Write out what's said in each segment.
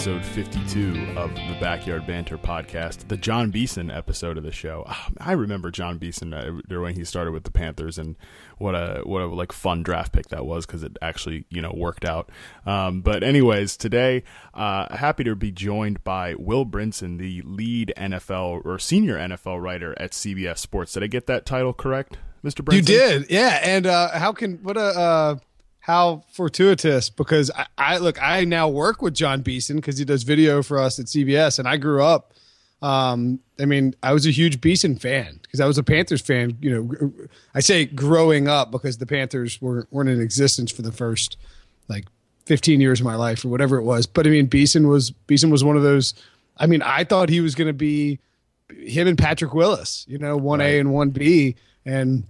episode 52 of the Backyard Banter podcast, the Jon Beason episode of the show. Ah, I remember Jon Beason uh, when he started with the Panthers, and what a what a like fun draft pick that was because it actually you know worked out. Um, but anyways, today, uh, happy to be joined by Will Brinson, the lead NFL or senior NFL writer at CBS Sports. Did I get that title correct, Mister Brinson? You did, yeah. And uh, how can what a uh, how fortuitous because I, I, look I now work with Jon Beason because he does video for us at CBS, and I grew up. Um, I mean, I was a huge Beason fan because I was a Panthers fan. You know, I say growing up because the Panthers were, weren't in existence for the first like 15 years of my life or whatever it was. But I mean, Beason was Beason was one of those. I mean, I thought he was going to be him and Patrick Willis. You know, one A and one B, and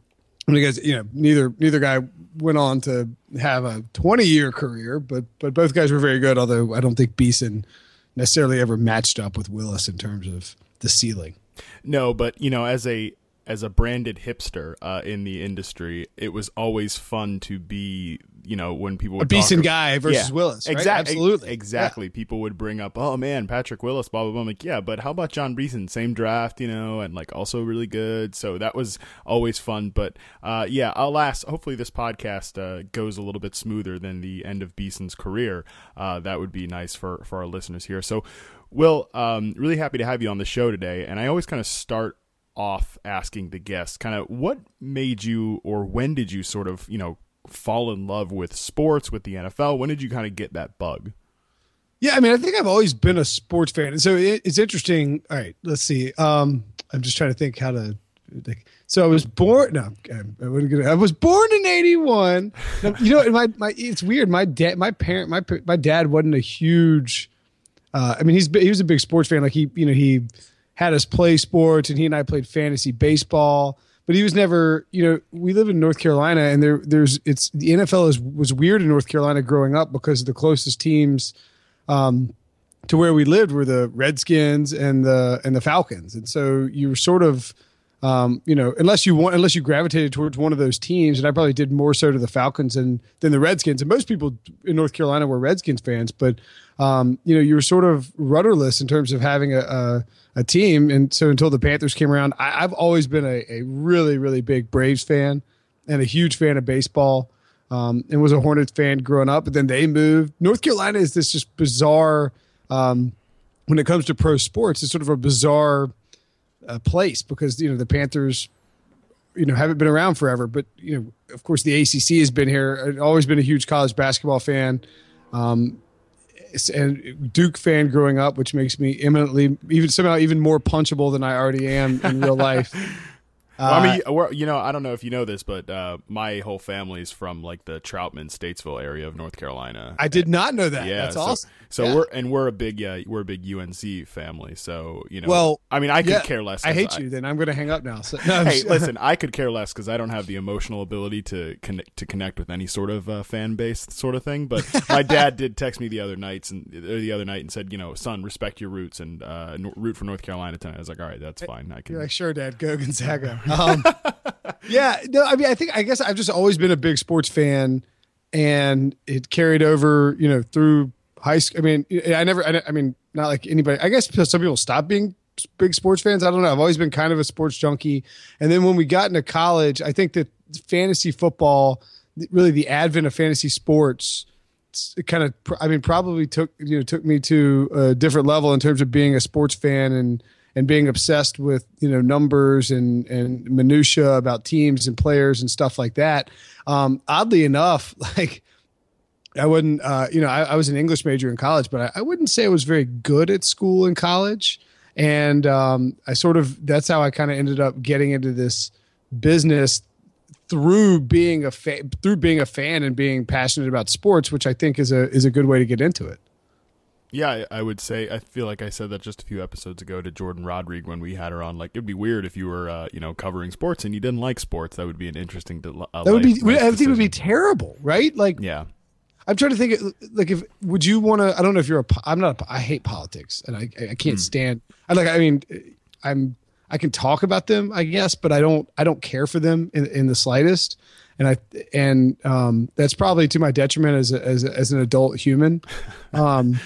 because you know neither neither guy went on to have a 20 year career, but but both guys were very good. Although I don't think Beason necessarily ever matched up with Willis in terms of the ceiling. No, but you know, as a as a branded hipster uh, in the industry, it was always fun to be, you know, when people would a talk, guy versus yeah, Willis. Right? Exactly, absolutely, exactly. Yeah. People would bring up, oh man, Patrick Willis, blah blah blah. I'm like, yeah, but how about Jon Beason? Same draft, you know, and like also really good. So that was always fun. But uh, yeah, alas, hopefully this podcast uh, goes a little bit smoother than the end of Beason's career. Uh, that would be nice for for our listeners here. So. Will, um, really happy to have you on the show today. And I always kind of start off asking the guests kind of what made you or when did you sort of, you know, fall in love with sports, with the NFL? When did you kind of get that bug? Yeah, I mean, I think I've always been a sports fan. And so it, it's interesting. All right, let's see. Um, I'm just trying to think how to. Like, so I was born. No, I, gonna, I was born in '81. you know, my my. It's weird. My dad, my parent, my my dad wasn't a huge uh, I mean, he's he was a big sports fan. Like he, you know, he had us play sports, and he and I played fantasy baseball. But he was never, you know, we live in North Carolina, and there, there's, it's the NFL is was weird in North Carolina growing up because the closest teams um, to where we lived were the Redskins and the and the Falcons, and so you were sort of, um, you know, unless you want, unless you gravitated towards one of those teams, and I probably did more so to the Falcons than than the Redskins. And most people in North Carolina were Redskins fans, but um, you know, you were sort of rudderless in terms of having a, a, a team. And so until the Panthers came around, I, have always been a, a, really, really big Braves fan and a huge fan of baseball. Um, and was a Hornets fan growing up, but then they moved. North Carolina is this just bizarre um, when it comes to pro sports. It's sort of a bizarre uh, place because you know the Panthers, you know, haven't been around forever. But you know, of course, the ACC has been here. I've always been a huge college basketball fan. Um, and Duke fan growing up, which makes me eminently even somehow even more punchable than I already am in real life. Well, I mean, uh, you know, I don't know if you know this, but uh, my whole family is from like the Troutman, Statesville area of North Carolina. I did not know that. Yeah, that's so, awesome. So yeah. we're and we're a big, yeah, we're a big UNC family. So you know, well, I mean, I could yeah, care less. I hate I, you. Then I'm going to hang up now. So, no, hey, listen, I could care less because I don't have the emotional ability to connect to connect with any sort of uh, fan base sort of thing. But my dad did text me the other nights and the other night and said, you know, son, respect your roots and uh, root for North Carolina tonight. I was like, all right, that's fine. I can. You're like, sure, Dad, go Gonzaga. Um, yeah, no, I mean, I think I guess I've just always been a big sports fan, and it carried over, you know, through high school. I mean, I never, I, I mean, not like anybody. I guess some people stop being big sports fans. I don't know. I've always been kind of a sports junkie, and then when we got into college, I think that fantasy football, really the advent of fantasy sports it kind of i mean probably took you know took me to a different level in terms of being a sports fan and and being obsessed with you know numbers and and minutia about teams and players and stuff like that. Um, oddly enough, like I wouldn't, uh, you know, I, I, was an English major in college, but I, I, wouldn't say I was very good at school in college. And um, I sort of that's how I kind of ended up getting into this business through being a fa- through being a fan and being passionate about sports, which I think is a is a good way to get into it. Yeah, I would say I feel like I said that just a few episodes ago to Jourdan Rodrigue when we had her on. Like it'd be weird if you were, uh, you know, covering sports and you didn't like sports. That would be an interesting. Uh, that would be. I think it would be terrible, right? Like, yeah. I'm trying to think. Like, if would you want to? I don't know if you're a. I'm not. A, I hate politics, and I I can't hmm. stand. I like. I mean, I'm. I can talk about them, I guess, but I don't. I don't care for them in, in the slightest. and I and um, that's probably to my detriment as a, as a, as an adult human. Um,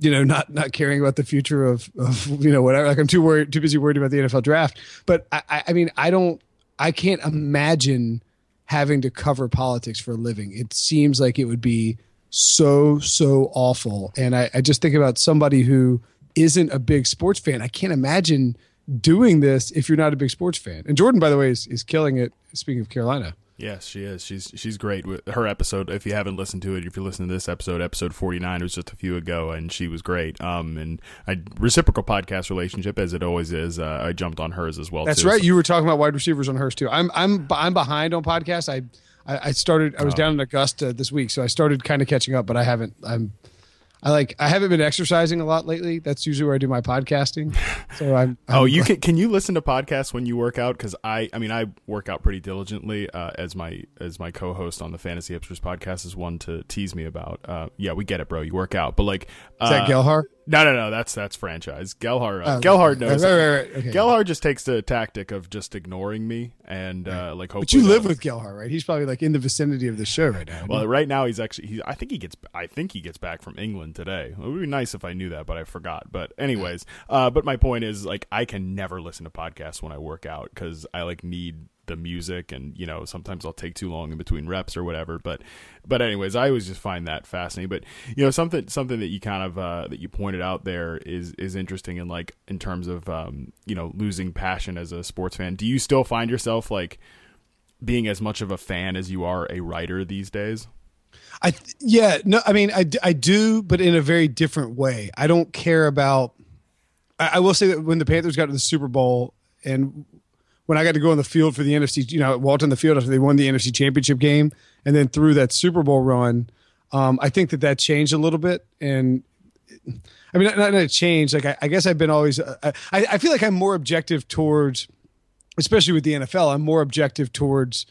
you know, not not caring about the future of, of you know whatever. Like I'm too worried, too busy worried about the NFL draft. But I, I mean, I don't, I can't imagine having to cover politics for a living. It seems like it would be so so awful. And I, I just think about somebody who isn't a big sports fan. I can't imagine doing this if you're not a big sports fan. And Jourdan, by the way, is, is killing it. Speaking of Carolina. Yes, she is. She's she's great with her episode. If you haven't listened to it, if you're listening to this episode, episode 49 was just a few ago, and she was great. Um, and a reciprocal podcast relationship as it always is. Uh, I jumped on hers as well. That's too, right. so- You were talking about wide receivers on hers too. I'm I'm I'm behind on podcasts. I I, I started. I was Oh. down in Augusta this week, so I started kind of catching up, but I haven't. I'm. I like. I haven't been exercising a lot lately. That's usually where I do my podcasting. So I'm. Oh, I'm- you can can you listen to podcasts when you work out? Because I, I mean, I work out pretty diligently. Uh, as my as my co-host on the Fantasy Hipsters podcast is one to tease me about. Uh, yeah, we get it, bro. You work out, but like, uh, Is that Gelhar? No, no, no. That's that's franchise. Gelhar. Uh, Oh, Gelhar okay. knows. Right, right, right. Okay. Gelhar just takes the tactic of just ignoring me and uh, like. But you live with Gelhar, right? He's probably like in the vicinity of the show right now. Well, right now he's actually. He, I think he gets. I think he gets back from England today. It would be nice if I knew that, but I forgot. But anyways, uh, but my point is, like, I can never listen to podcasts when I work out because I like need the music, and you know, sometimes I'll take too long in between reps or whatever. But, but anyways, I always just find that fascinating. But you know, something something that you kind of uh, that you pointed out there is is interesting, and like in terms of um, you know losing passion as a sports fan. Do you still find yourself like? being as much of a fan as you are a writer these days. I yeah no I mean i, I do but in a very different way. I don't care about. I, I will say that when the Panthers got to the Super Bowl and when I got to go on the field for the NFC, you know, walked on the field after they won the NFC Championship game and then through that Super Bowl run, um, I think that that changed a little bit and. I mean, not, not a change. Like, I, I guess I've been always. Uh, I, I feel like I'm more objective towards, especially with the NFL. I'm more objective towards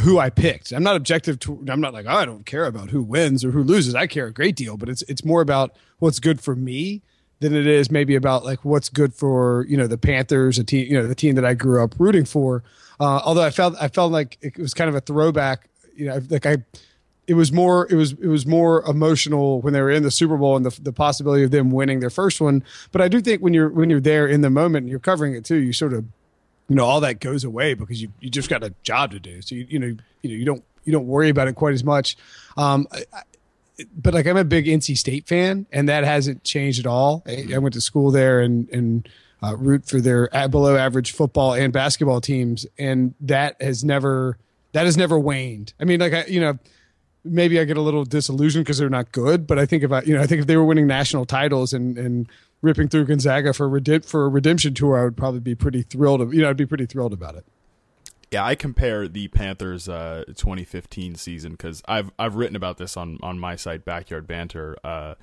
who I picked. I'm not objective to I'm not like, oh, I don't care about who wins or who loses. I care a great deal, but it's it's more about what's good for me than it is maybe about like what's good for, you know, the Panthers, a team, you know, the team that I grew up rooting for. Uh, although I felt I felt like it was kind of a throwback, you know, like I it was more it was it was more emotional when they were in the Super Bowl and the the possibility of them winning their first one. But I do think when you're when you're there in the moment and you're covering it too, you sort of you know all that goes away because you you just got a job to do. So you you know you know you don't you don't worry about it quite as much. Um, I, but like I'm a big NC State fan, and that hasn't changed at all. I, I went to school there and and uh, root for their below average football and basketball teams, and that has never that has never waned. I mean, like I you know maybe I get a little disillusioned because they're not good, but I think if I you know I think if they were winning national titles and and ripping through Gonzaga for redemp- for a redemption tour, I would probably be pretty thrilled. You know, I'd be pretty thrilled about it. Yeah, I compare the Panthers uh, 2015 season because I've I've written about this on on my site Backyard Banter. Uh,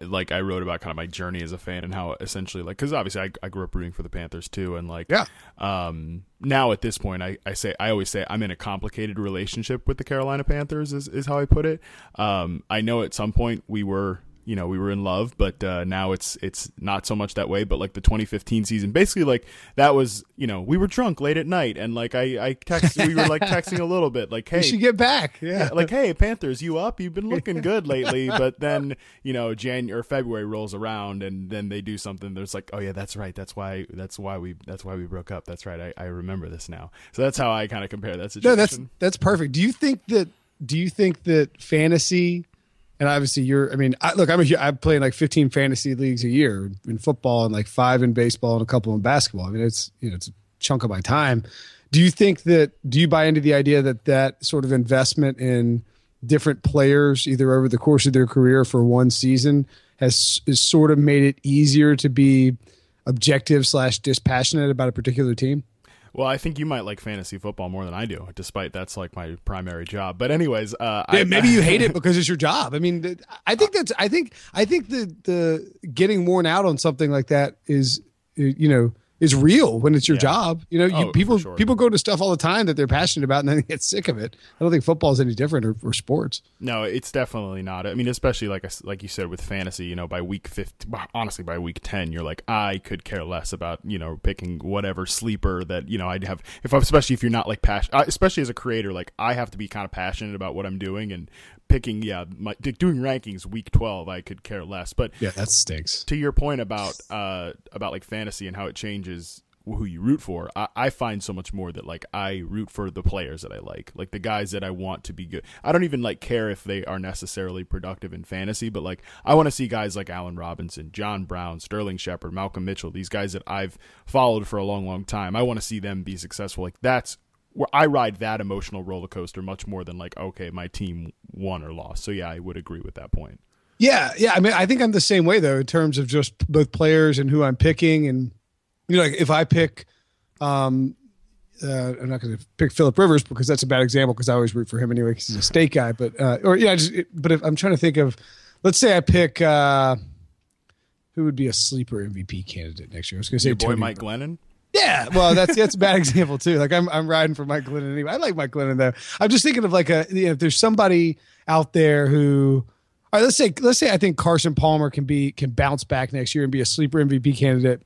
like I wrote about kind of my journey as a fan and how essentially like because obviously I, I grew up rooting for the Panthers too and like Yeah. um now at this point I, I say I always say I'm in a complicated relationship with the Carolina Panthers is, is how I put it. Um I know at some point we were you know we were in love but uh, now it's it's not so much that way but like the 2015 season basically like that was you know we were drunk late at night and like i i text we were like texting a little bit like hey You should get back. Yeah. yeah, like hey panthers you up you've been looking good lately but then you know january or february rolls around and then they do something that's like oh yeah that's right that's why that's why we that's why we broke up that's right i, I remember this now so that's how i kind of compare that situation no, that's that's perfect. Do you think that? Do you think that fantasy? And obviously, you're. I mean, I, look, I'm a. I play in like 15 fantasy leagues a year in football and like five in baseball and a couple in basketball. I mean, it's you know it's a chunk of my time. Do you think that? Do you buy into the idea that that sort of investment in different players, either over the course of their career for one season, has is sort of made it easier to be objective slash dispassionate about a particular team? Well i think you might like fantasy football more than i do despite that's like my primary job but anyways uh Yeah, I, maybe you hate it because it's your job. I mean, I think that's. I think. I think the the getting worn out on something like that is, you know, is real when it's your Yeah. job. You know, you, Oh, people sure. people go to stuff all the time that they're passionate about and then they get sick of it. I don't think football is any different or, or sports. No, it's definitely not. I mean, especially like like you said with fantasy, you know, by week 15, honestly by week 10, you're like I could care less about, you know, picking whatever sleeper that, you know, I'd have if I'm especially if you're not like passionate, uh, especially as a creator, like I have to be kind of passionate about what I'm doing and picking yeah, my doing rankings week 12, I could care less. But Yeah, that stinks. to your point about uh about like fantasy and how it changes who you root for I, I find so much more that like i root for the players that i like like the guys that i want to be good i don't even like care if they are necessarily productive in fantasy but like i want to see guys like allen robinson john brown sterling shepard malcolm mitchell these guys that i've followed for a long long time i want to see them be successful like that's where i ride that emotional roller coaster much more than like okay my team won or lost so yeah i would agree with that point Yeah, yeah. I mean, I think I'm the same way though in terms of just both players and who I'm picking, and you know, like if I pick, um, uh, I'm not going to pick Philip Rivers because that's a bad example because I always root for him anyway because he's a state guy. But uh, or yeah, just but if I'm trying to think of, let's say I pick uh, who would be a sleeper MVP candidate next year. I was going to say your boy Tony mike glennon yeah, well, that's that's a bad example too. Like I'm I'm riding for Mike Glennon anyway. I like Mike Glennon though. I'm just thinking of like a you know, if there's somebody out there who, all right, let's say let's say I think Carson Palmer can be can bounce back next year and be a sleeper MVP candidate,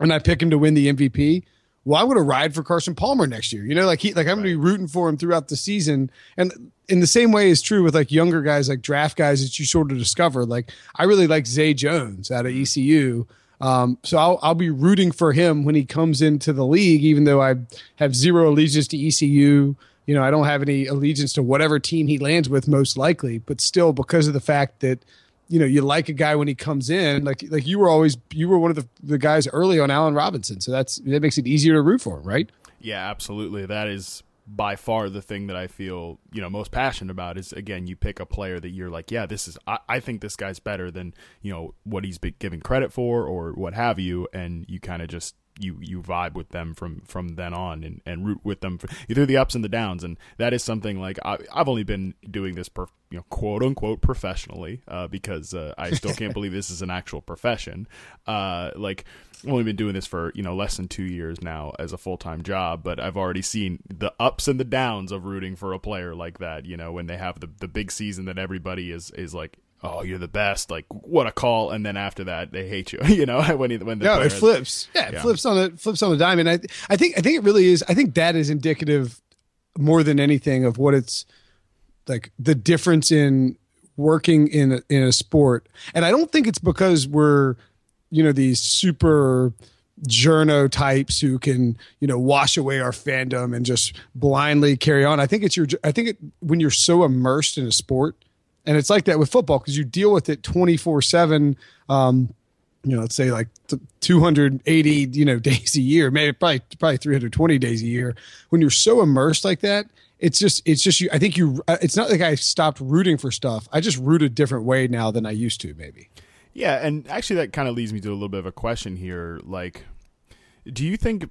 and I pick him to win the MVP. Well, I'm going to ride for Carson Palmer next year. You know, like he like I'm going to be rooting for him throughout the season. And in the same way is true with like younger guys, like draft guys that you sort of discover. Like I really like Zay Jones out of ECU. Um, so I'll, I'll be rooting for him when he comes into the league, even though I have zero allegiance to ECU. You know, I don't have any allegiance to whatever team he lands with, most likely. But still, because of the fact that you know you like a guy when he comes in, like like you were always you were one of the, the guys early on Allen Robinson, so that's that makes it easier to root for him, right? Yeah, absolutely. That is by far the thing that I feel, you know, most passionate about is again, you pick a player that you're like, yeah, this is I, I think this guy's better than, you know, what he's been given credit for or what have you, and you kind of just you you vibe with them from from then on and, and root with them for, through the ups and the downs. And that is something like I, I've only been doing this per, you know quote unquote professionally uh, because uh, I still can't believe this is an actual profession. Uh, like I've only been doing this for you know less than two years now as a full time job, but I've already seen the ups and the downs of rooting for a player like that. You know, when they have the the big season that everybody is is like, oh, you're the best, like what a call, and then after that they hate you. You know, when he, when the No, it flips. Yeah, it Yeah. flips on the flips on the dime, and I I think I think it really is. I think that is indicative more than anything of what it's like the difference in working in a, in a sport, and I don't think it's because we're you know these super journo types who can you know wash away our fandom and just blindly carry on. I think it's your I think it, when you're so immersed in a sport, and it's like that with football because you deal with it twenty four seven. Um, you know, let's say like 280, you know, days a year, maybe probably probably 320 days a year. When you're so immersed like that, it's just it's just you. I think you. uh, It's not like I stopped rooting for stuff. I just root a different way now than I used to. Maybe. Yeah, and actually that kind of leads me to a little bit of a question here. Like, do you think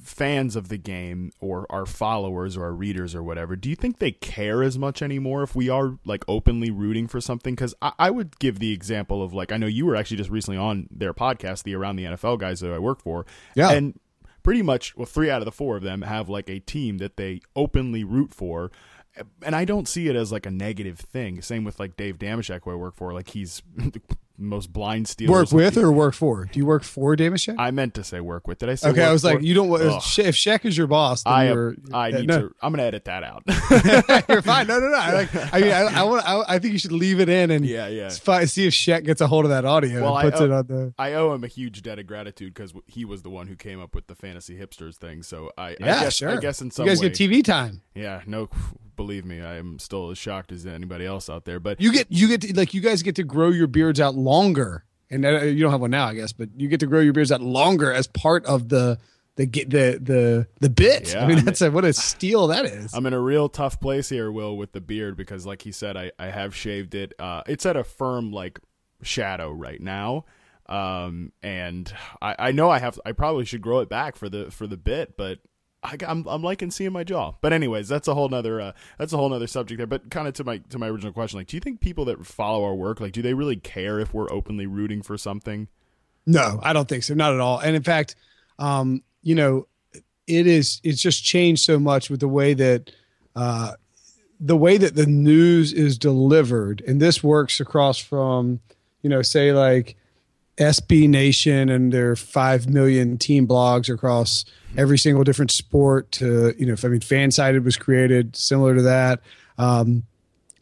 fans of the game or our followers or our readers or whatever, do you think they care as much anymore if we are like openly rooting for something? Because I, I would give the example of like I know you were actually just recently on their podcast, the Around the NFL guys that I work for, Yeah. and pretty much well three out of the four of them have like a team that they openly root for and i don't see it as like a negative thing same with like dave dameshek who i work for like he's most blind Steelers Work with or work for? Do you work for Dameshek? i meant to say work with did i say Okay, I was like, you don't. Ugh. If Shaq is your boss, then I, you're. I uh, need no. to. I'm gonna edit that out. you're fine. No, no, no. I like. I mean, I, I want. I, I think you should leave it in and yeah, yeah. see if Shaq gets a hold of that audio Well, I- and puts uh, it on the. I owe him a huge debt of gratitude because he was the one who came up with the fantasy hipsters thing. So I, I Yeah, guess, sure. I guess in some you guys way, get TV time. yeah, no, believe me, I am still as shocked as anybody else out there. But You get you get to, like you guys get to grow your beards out longer, and uh, you don't have one now, I guess, but you get to grow your beards out longer as part of the the get the the the bit. Yeah, I mean, that's a, what a steal that is. I'm in a real tough place here, Will, with the beard because, like he said, I, I have shaved it. Uh, it's at a firm like shadow right now, um, and I, I know I have. I probably should grow it back for the for the bit, but I, am I'm liking seeing my jaw. But anyways, that's a whole nother uh, that's a whole nother subject there. But kind of to my to my original question, like, do you think people that follow our work, like, do they really care if we're openly rooting for something? No, I don't think so. Not at all. And in fact, um, you know, it is it's just changed so much with the way that uh, the way that the news is delivered, and this works across from you know, say like SB Nation and their five million team blogs across every single different sport. To you know, if I mean, Fansided was created similar to that. Um,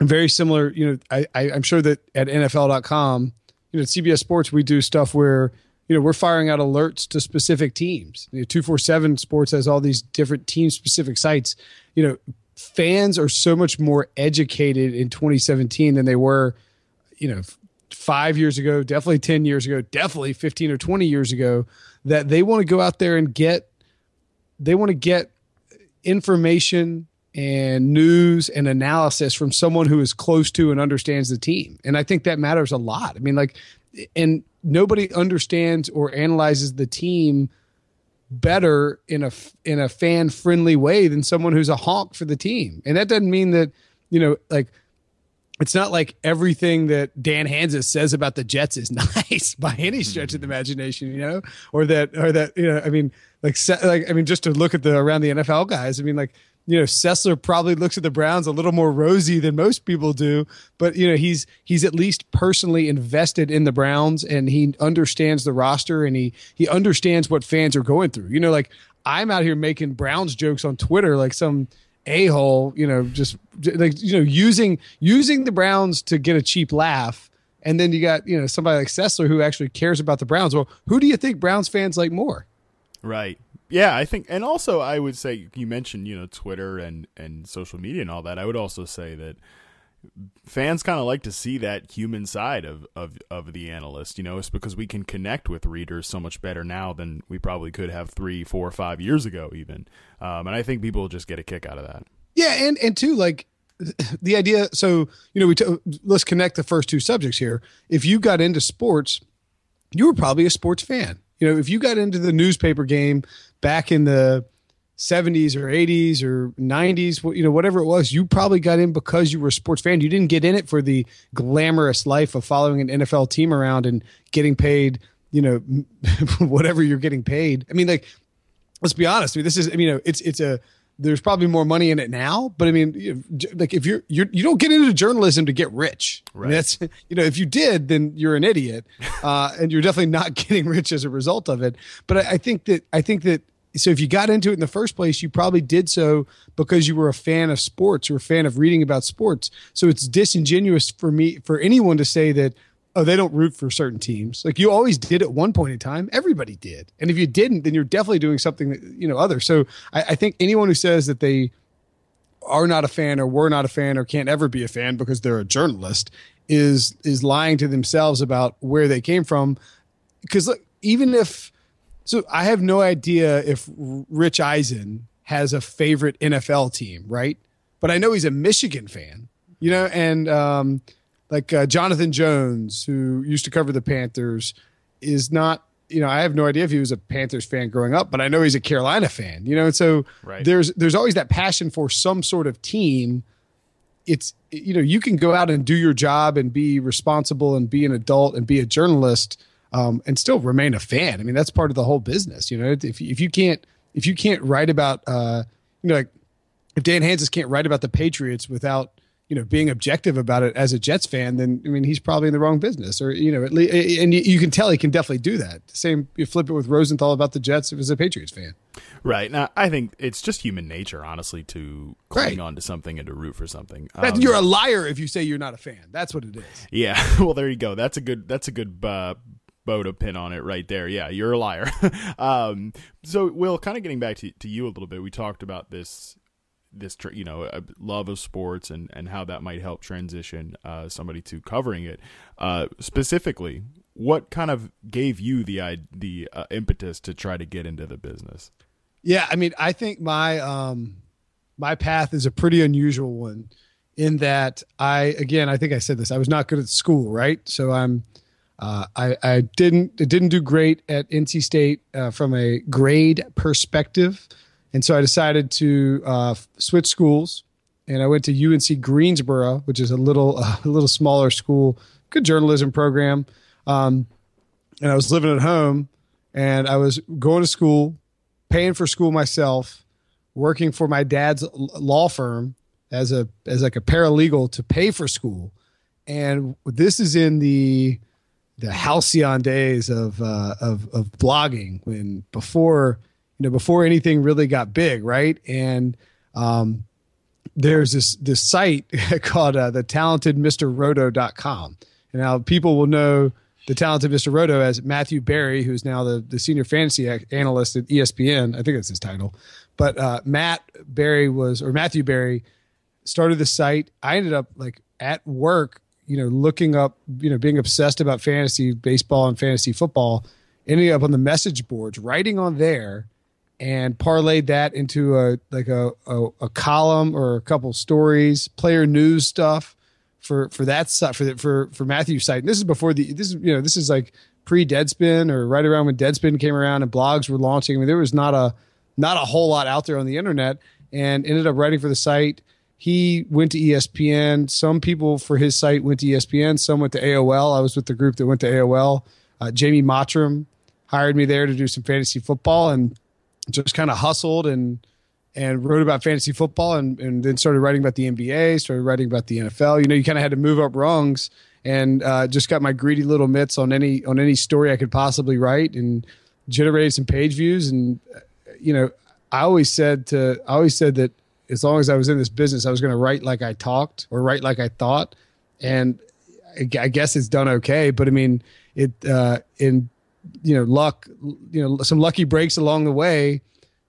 very similar. You know, I, I I'm sure that at NFL.com, you know, at CBS Sports, we do stuff where you know we're firing out alerts to specific teams. Two four seven Sports has all these different team specific sites. You know, fans are so much more educated in 2017 than they were. You know, five years ago, definitely 10 years ago, definitely 15 or 20 years ago, that they want to go out there and get, they want to get information and news and analysis from someone who is close to and understands the team. And I think that matters a lot. I mean, like, and nobody understands or analyzes the team better in a in a fan friendly way than someone who's a honk for the team. And that doesn't mean that, you know, like it's not like everything that Dan Hanzus says about the Jets is nice by any stretch of the hmm. imagination, you know, or that, or that, you know, I mean, like, like, I mean, just to look at the around the NFL guys, I mean, like, you know, Sessler probably looks at the Browns a little more rosy than most people do, but you know, he's he's at least personally invested in the Browns and he understands the roster and he he understands what fans are going through. You know, like I'm out here making Browns jokes on Twitter like some a hole, you know, just like you know, using using the Browns to get a cheap laugh, and then you got you know somebody like Sessler who actually cares about the Browns. Well, who do you think Browns fans like more? Right. Yeah, I think, and also I would say you mentioned you know Twitter and and social media and all that. I would also say that fans kind of like to see that human side of, of, of the analyst. You know, it's because we can connect with readers so much better now than we probably could have three, four, five years ago, even. Um, and I think people just get a kick out of that. Yeah, and and too like the idea. So you know, we t- let's connect the first two subjects here. If you got into sports, you were probably a sports fan. You know, if you got into the newspaper game back in the 70s or 80s or 90s, you know, whatever it was, you probably got in because you were a sports fan. You didn't get in it for the glamorous life of following an NFL team around and getting paid, you know, whatever you're getting paid. I mean, like, let's be honest. I mean, this is, I mean, you know, it's, it's a, there's probably more money in it now, but I mean, like if you're, you're, you don't get into journalism to get rich. Right. I mean, that's, you know, if you did, then you're an idiot. Uh, and you're definitely not getting rich as a result of it. But I, I think that, I think that, so if you got into it in the first place, you probably did so because you were a fan of sports or a fan of reading about sports. So it's disingenuous for me for anyone to say that oh they don't root for certain teams. Like you always did at one point in time. Everybody did, and if you didn't, then you're definitely doing something that you know other. So I, I think anyone who says that they are not a fan or were not a fan or can't ever be a fan because they're a journalist is is lying to themselves about where they came from. Because look, even if so I have no idea if Rich Eisen has a favorite NFL team, right? But I know he's a Michigan fan, you know, and um, like uh, Jonathan Jones, who used to cover the Panthers, is not. You know, I have no idea if he was a Panthers fan growing up, but I know he's a Carolina fan. You know, and so right. there's there's always that passion for some sort of team. It's you know you can go out and do your job and be responsible and be an adult and be a journalist um, and still remain a fan. I mean, that's part of the whole business. You know, if if you can't if you can't write about uh, you know, like if Dan Hanzus can't write about the Patriots without you know being objective about it as a Jets fan, then I mean he's probably in the wrong business, or you know, at least, and you can tell he can definitely do that. Same, you flip it with Rosenthal about the Jets if he's a Patriots fan. Right now, I think it's just human nature, honestly, to cling right. on to something and to root for something. Um, you're a liar if you say you're not a fan. That's what it is. Yeah, well, there you go. That's a good. That's a good uh, to pin on it right there. Yeah, you're a liar. um, so, Will, kind of getting back to, to you a little bit, we talked about this this you know love of sports and and how that might help transition uh, somebody to covering it uh, specifically what kind of gave you the the uh, impetus to try to get into the business yeah i mean i think my um my path is a pretty unusual one in that i again i think i said this i was not good at school right so i'm uh, I, I, didn't it didn't do great at NC State uh, from a grade perspective, and so I decided to uh, switch schools, and I went to UNC Greensboro, which is a little a little smaller school, good journalism program, um, and I was living at home, and I was going to school, paying for school myself, working for my dad's law firm as a as like a paralegal to pay for school, and this is in the the halcyon days of uh, of of blogging when before you know before anything really got big, right? And um, there's this this site called uh, the talentedmrroto.com. And now people will know the talented Mr. Roto as Matthew Berry, who's now the, the senior fantasy analyst at ESPN. I think that's his title. But uh, Matt Berry was, or Matthew Berry, started the site. I ended up like at work, you know, looking up, you know, being obsessed about fantasy baseball and fantasy football, ending up on the message boards, writing on there and parlayed that into a like a, a, a column or a couple stories, player news stuff for for that for the, for for Matthew's site. And this is before the this is you know this is like pre Deadspin or right around when Deadspin came around and blogs were launching. I mean, there was not a not a whole lot out there on the internet, and ended up writing for the site. He went to ESPN. Some people for his site went to ESPN. Some went to AOL. I was with the group that went to AOL. Uh, Jamie Mottram hired me there to do some fantasy football, and just kind of hustled and and wrote about fantasy football and, and then started writing about the NBA, started writing about the NFL. You know, you kind of had to move up rungs and uh, just got my greedy little mitts on any on any story I could possibly write and generated some page views. And you know, I always said to I always said that as long as I was in this business, I was going to write like I talked or write like I thought. And I guess it's done okay, but I mean, it uh, in you know luck you know some lucky breaks along the way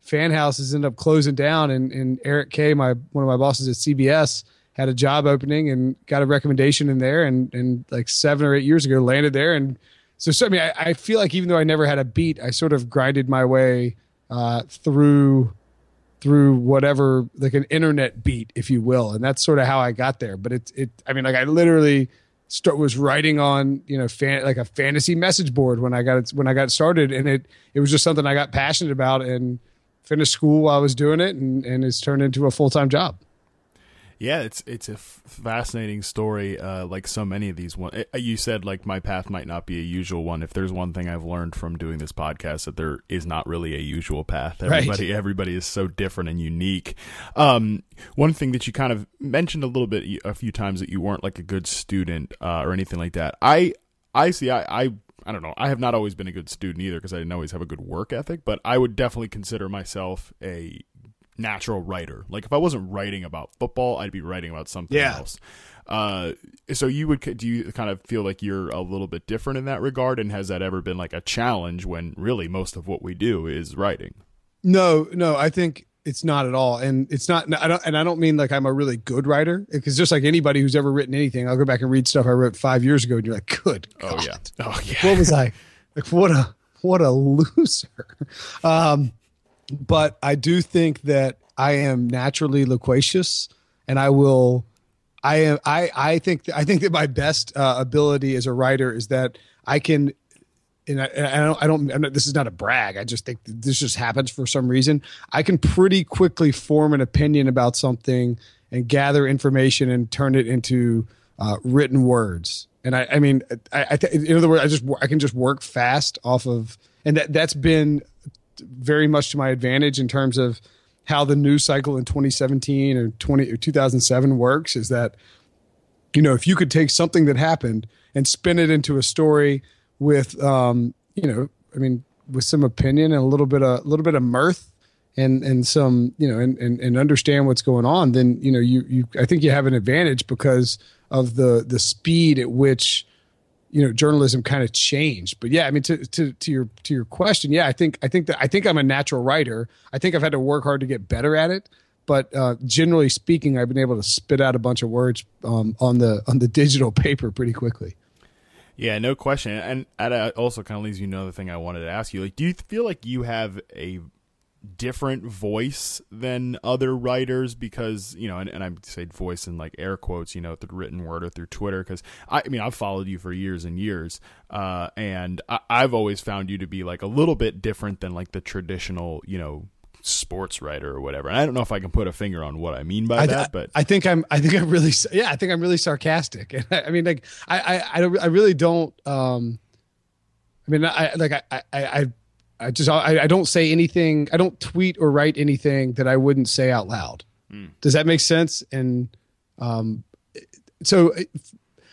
fan houses end up closing down and, and eric k my one of my bosses at cbs had a job opening and got a recommendation in there and and like seven or eight years ago landed there and so, so i mean I, I feel like even though i never had a beat i sort of grinded my way uh, through through whatever like an internet beat if you will. And that's sort of how i got there. But it it i mean like i literally start was writing on you know fan, like a fantasy message board when I got it, when I got started, and it it was just something I got passionate about and finished school while I was doing it, and and it's turned into a full time job. Yeah, it's it's a f- fascinating story. Uh, like so many of these one, uh, you said like my path might not be a usual one. If there's one thing I've learned from doing this podcast, that there is not really a usual path. Everybody right. everybody is so different and unique. Um, one thing that you kind of mentioned a little bit a few times that you weren't like a good student uh, or anything like that. I I see. I, I I don't know. I have not always been a good student either because I didn't always have a good work ethic, but I would definitely consider myself a natural writer. Like if I wasn't writing about football, I'd be writing about something yeah. else. Uh, so you would do you kind of feel like you're a little bit different in that regard, and has that ever been like a challenge when really most of what we do is writing? No, no, I think it's not at all, and it's not. I don't, and I don't mean like I'm a really good writer, because just like anybody who's ever written anything, I'll go back and read stuff I wrote five years ago, and you're like, good. Oh yeah. Oh yeah. What was I? Like what a what a loser. Um, but I do think that I am naturally loquacious, and I will. I am. I. I think. I think that my best uh, ability as a writer is that I can. And I, and I don't. I don't. Not, this is not a brag. I just think this just happens for some reason. I can pretty quickly form an opinion about something and gather information and turn it into uh, written words. And I. I mean, I. I th- in other words, I just. I can just work fast off of, and that that's been very much to my advantage in terms of how the news cycle in 2017 or 20 or 2007 works is that you know if you could take something that happened and spin it into a story with um, you know i mean with some opinion and a little bit of a little bit of mirth and and some you know and, and and understand what's going on then you know you you i think you have an advantage because of the the speed at which you know journalism kind of changed. But yeah i mean to, to to your to your question yeah i think i think that i think i'm a natural writer. I think i've had to work hard to get better at it. But uh, generally speaking i've been able to spit out a bunch of words um, on the on the digital paper pretty quickly. Yeah no question. And that also kind of leads you to another thing i wanted to ask you. Like do you feel like you have a different voice than other writers because you know and, and i say voice in like air quotes you know through written word or through twitter because I, I, mean i've followed you for years and years uh, and I, i've always found you to be like a little bit different than like the traditional you know sports writer or whatever. And i don't know if i can put a finger on what i mean by I, that but i think i'm i think i'm really yeah i think i'm really sarcastic. And I, I mean like I, I i really don't um i mean i like i i, I I just I, I don't say anything. I don't tweet or write anything that I wouldn't say out loud. Mm. Does that make sense? And um, so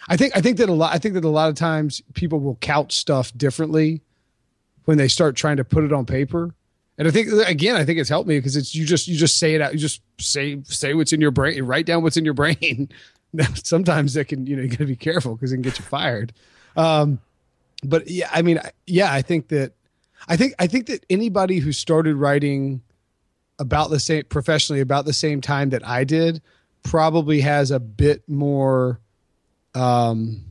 I think I think that a lot I think that a lot of times people will couch stuff differently when they start trying to put it on paper. And I think again, I think it's helped me because it's you just you just say it out. You just say say what's in your brain. Write down what's in your brain. Sometimes that can you know you got to be careful because it can get you fired. Um, but yeah, I mean, yeah, I think that I think I think that anybody who started writing about the same professionally about the same time that I did probably has a bit more um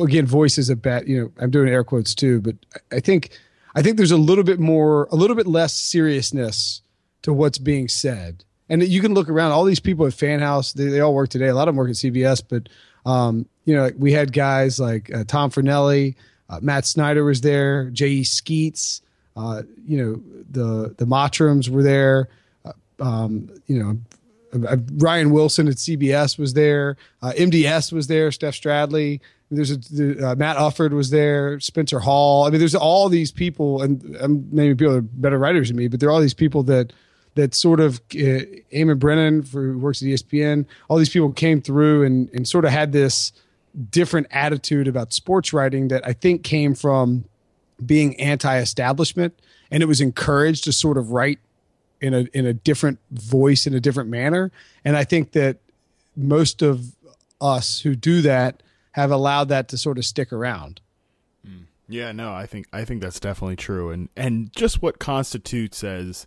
again voice is a bad you know i'm doing air quotes too but i think i think there's a little bit more a little bit less seriousness to what's being said. And you can look around all these people at FanHouse they, they all work today. A lot of them work at cbs but um, you know we had guys like uh, tom fornelli uh, matt snyder was there j.e skeets uh, you know the the Mottrams were there uh, um, you know uh, Ryan Wilson at CBS was there. Uh, MDS was there. Steph Stradley. There's a uh, Matt Ufford was there. Spencer Hall. I mean, there's all these people, and I'm maybe people that are better writers than me, but there are all these people that that sort of uh, Eamonn Brennan, for, who works at ESPN. All these people came through and and sort of had this different attitude about sports writing that I think came from being anti-establishment, and it was encouraged to sort of write in a in a different voice in a different manner. And i think that most of us who do that have allowed that to sort of stick around. Mm. yeah no i think i think that's definitely true. And and just what constitutes as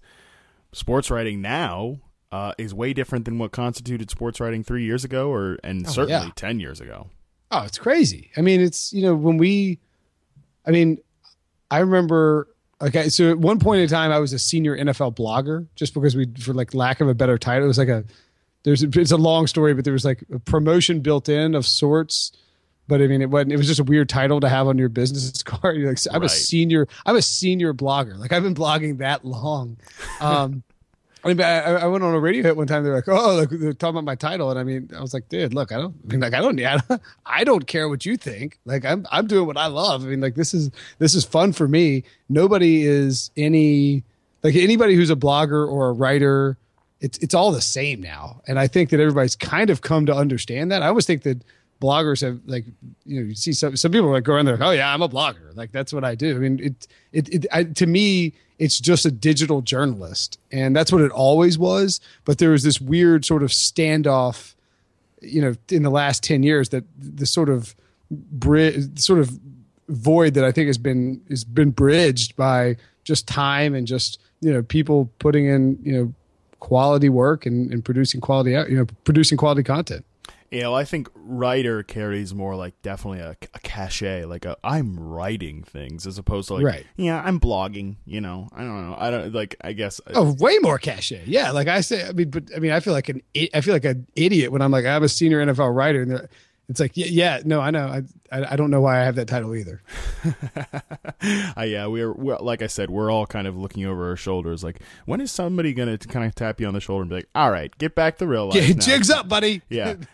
sports writing now uh, is way different than what constituted sports writing three years ago or and oh, certainly yeah. 10 years ago oh it's crazy i mean it's you know when we i mean i remember Okay, so at one point in time, I was a senior NFL blogger, just because we, for like lack of a better title, it was like a, there's, it's a long story, but there was like a promotion built in of sorts. But I mean, it wasn't. It was just a weird title to have on your business card. You're like, I'm right. a senior. I'm a senior blogger. Like I've been blogging that long. Um, I mean, I, I, went on a radio hit one time. They're like, "Oh, look, they're talking about my title," and I mean, I was like, "Dude, look, I don't I mean, like, I don't, I don't, I don't care what you think. Like, I'm, I'm doing what I love. I mean, like, this is, this is fun for me. Nobody is any, like, anybody who's a blogger or a writer, it's, it's all the same now. And I think that everybody's kind of come to understand that. I always think that bloggers have like you know you see some some people like go around there like, oh yeah I'm a blogger. Like that's what I do. I mean it it, it I, to me it's just a digital journalist and that's what it always was but there was this weird sort of standoff you know in the last 10 years that the sort of bridge sort of void that I think has been has been bridged by just time and just you know people putting in you know quality work and, and producing quality you know producing quality content you know, I think writer carries more like definitely a, a cachet, like a I'm writing things as opposed to like, right. yeah, I'm blogging. You know, I don't know, I don't like. I guess uh, oh, way more cachet. Yeah, like I say, I mean, but I mean, I feel like an I feel like an idiot when I'm like I'm a senior NFL writer, and it's like, yeah, yeah, no, I know. I, I, I don't know why I have that title either. uh, yeah, we're, we're, like I said, we're all kind of looking over our shoulders. Like, when is somebody going to kind of tap you on the shoulder and be like, all right, get back to real life. Yeah, jigs up, buddy. Yeah.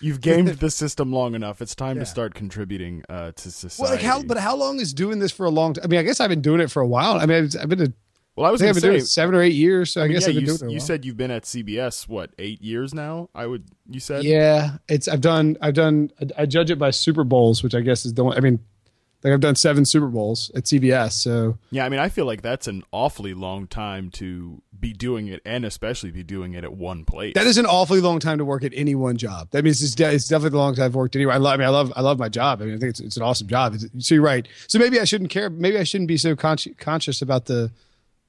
you, have gamed the system long enough. It's time yeah. to start contributing uh, to society. Well, like how, but how long is doing this for a long time? I mean, I guess I've been doing it for a while. I mean, I've been a well, I was going to say seven or eight years. So I, I mean, guess yeah, I've been you, doing it. You said you've been at CBS what eight years now? I would. You said yeah. It's I've done I've done I judge it by Super Bowls, which I guess is the one. I mean, like I've done seven Super Bowls at CBS. So yeah, I mean, I feel like that's an awfully long time to be doing it, and especially be doing it at one place. That is an awfully long time to work at any one job. That means it's, de- it's definitely the longest I've worked anywhere. I love. I mean, I love. I love my job. I mean, I think it's, it's an awesome job. It's, so you're right. So maybe I shouldn't care. Maybe I shouldn't be so con- conscious about the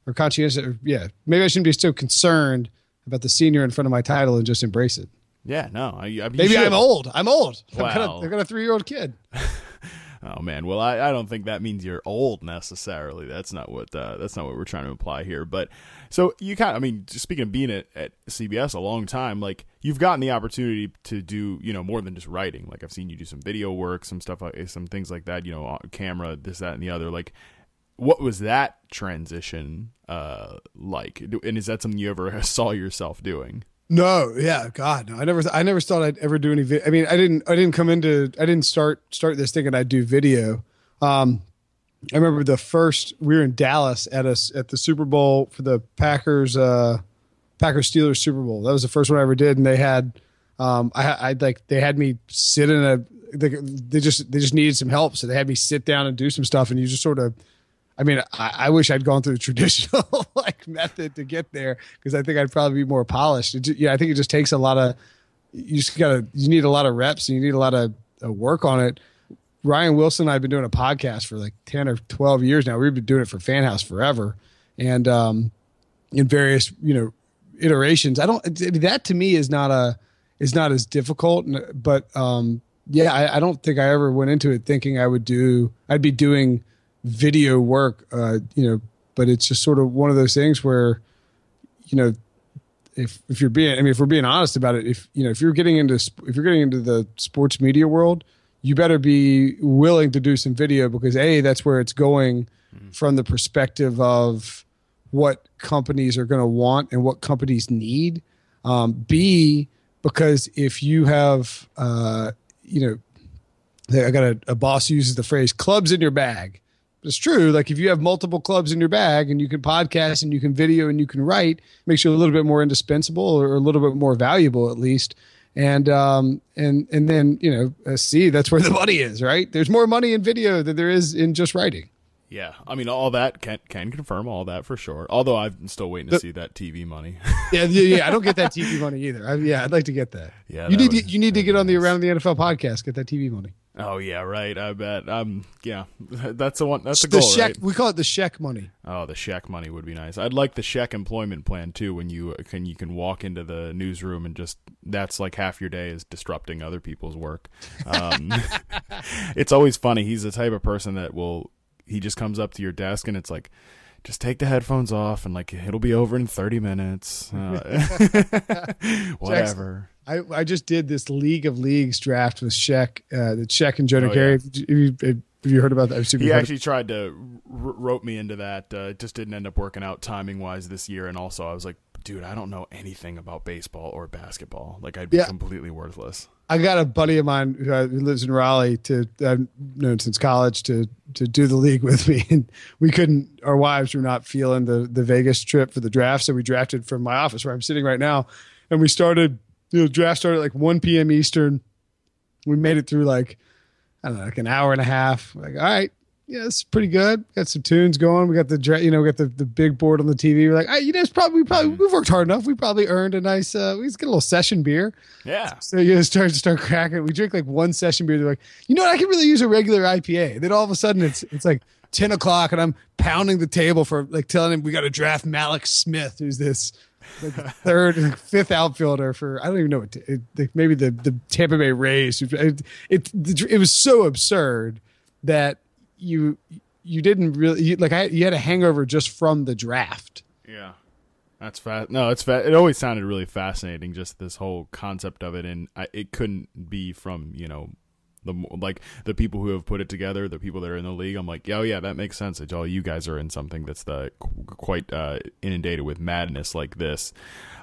or conscientious. Or, yeah, maybe I shouldn't be so concerned about the senior in front of my title and just embrace it. Yeah, no. I, I maybe I'm old. I'm old. Wow. I've, got a, I've got a three year old kid. oh man, well I, I don't think that means you're old necessarily. That's not what uh, that's not what we're trying to imply here. But so you kind of, I mean, speaking of being at, at CBS a long time, like you've gotten the opportunity to do you know more than just writing. Like I've seen you do some video work, some stuff like some things like that. You know, camera, this, that, and the other. Like what was that transition uh, like? And is that something you ever saw yourself doing? No, yeah, God, no. I never, I never thought I'd ever do any. Vi- I mean, I didn't, I didn't come into, I didn't start start this thinking I'd do video. Um, I remember the first we were in Dallas at us at the Super Bowl for the Packers uh, Packers Steelers Super Bowl. That was the first one I ever did, and they had um, I, I like they had me sit in a they, they just they just needed some help, so they had me sit down and do some stuff, and you just sort of. I mean, I, I wish I'd gone through the traditional like method to get there because I think I'd probably be more polished. It, yeah, I think it just takes a lot of you just gotta you need a lot of reps and you need a lot of uh, work on it. Ryan Wilson and I have been doing a podcast for like 10 or 12 years now. We've been doing it for FanHouse forever. And um, in various, you know, iterations. I don't that to me is not a is not as difficult but um, yeah, I, I, don't think I ever went into it thinking I would do I'd be doing video work uh, you know, but it's just sort of one of those things where you know if if you're being I mean if we're being honest about it if you know if you're getting into if you're getting into the sports media world you better be willing to do some video because a that's where it's going mm. from the perspective of what companies are going to want and what companies need um, b because if you have uh, you know i got a, a boss uses the phrase clubs in your bag it's true. Like if you have multiple clubs in your bag and you can podcast and you can video and you can write, makes you a little bit more indispensable or a little bit more valuable at least. And um and and then you know uh, see that's where the money is, right? There's more money in video than there is in just writing. Yeah, I mean all that can can confirm all that for sure. Although I'm still waiting to the, see that TV money. yeah, yeah, yeah, I don't get that TV money either. I, yeah, I'd like to get that. Yeah, you need to, you need to get on the Around the NFL podcast, get that TV money. Oh yeah, right. I bet. Um, yeah, that's the one. That's the, the goal. Sheck, right? We call it the Sheck money. Oh, the Sheck money would be nice. I'd like the Sheck employment plan too. When you can you can walk into the newsroom and just that's like half your day is disrupting other people's work. Um, it's always funny. He's the type of person that will. He just comes up to your desk and it's like just take the headphones off and like it'll be over in 30 minutes uh, whatever I, I just did this league of leagues draft with Sheck uh, the Sheck and Jonah oh, Gary yeah. have, you, have, you, heard about that he actually tried to r- rope me into that uh, it just didn't end up working out timing wise this year and also I was like dude I don't know anything about baseball or basketball like I'd be yeah. completely worthless I got a buddy of mine who, uh, who lives in Raleigh to I've known since college to to do the league with me, and we couldn't. Our wives were not feeling the the Vegas trip for the draft, so we drafted from my office where I'm sitting right now, and we started. You know, draft started at like 1 p.m. Eastern. We made it through like I don't know, like an hour and a half. Like, all right, yeah, it's pretty good. Got some tunes going. We got the you know, we got the, the big board on the TV. We're like, hey, you know, it's probably we probably we've worked hard enough. We probably earned a nice. uh We just get a little session beer. Yeah. So you know, start to start cracking. We drink like one session beer. They're like, you know what? I can really use a regular IPA. Then all of a sudden, it's it's like ten o'clock, and I'm pounding the table for like telling him we got to draft Mallex Smith, who's this like third, fifth outfielder for I don't even know what it, maybe the the Tampa Bay Rays. It, it it was so absurd that you you didn't really you, like I, you had a hangover just from the draft. Yeah. That's fast. No, it's fa- it always sounded really fascinating just this whole concept of it and I, it couldn't be from, you know, the like the people who have put it together, the people that are in the league. I'm like, oh yeah, that makes sense. It's all you guys are in something that's the quite uh, inundated with madness like this.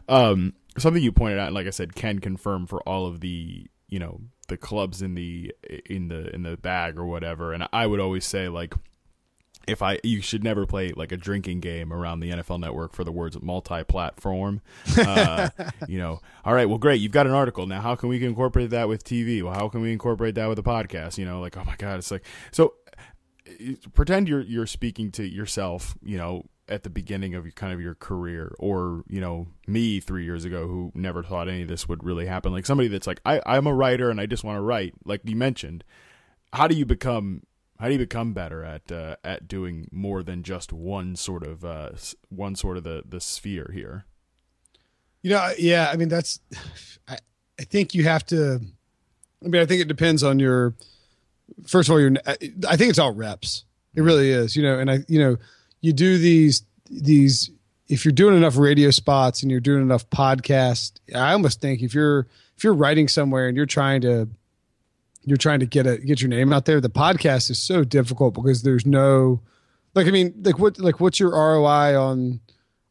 Um, something you pointed out, and like I said, can confirm for all of the you know the clubs in the in the in the bag or whatever. And I would always say like if I you should never play like a drinking game around the NFL Network for the words multi-platform. Uh, you know, all right, well, great, you've got an article now. How can we incorporate that with TV? Well, how can we incorporate that with a podcast? You know, like oh my god, it's like so. Pretend you're you're speaking to yourself, you know, at the beginning of your, kind of your career or you know me three years ago who never thought any of this would really happen like somebody that's like I, i'm a writer and i just want to write like you mentioned how do you become how do you become better at uh, at doing more than just one sort of uh, one sort of the the sphere here? You know yeah i mean that's i i think you have to i mean i think it depends on your first of all your i think it's all reps. It really is you know and i you know you do these these if you're doing enough radio spots and you're doing enough podcasts, I almost think if you're if you're writing somewhere and you're trying to you're trying to get a get your name out there, the podcast is so difficult because there's no like I mean like what like what's your ROI on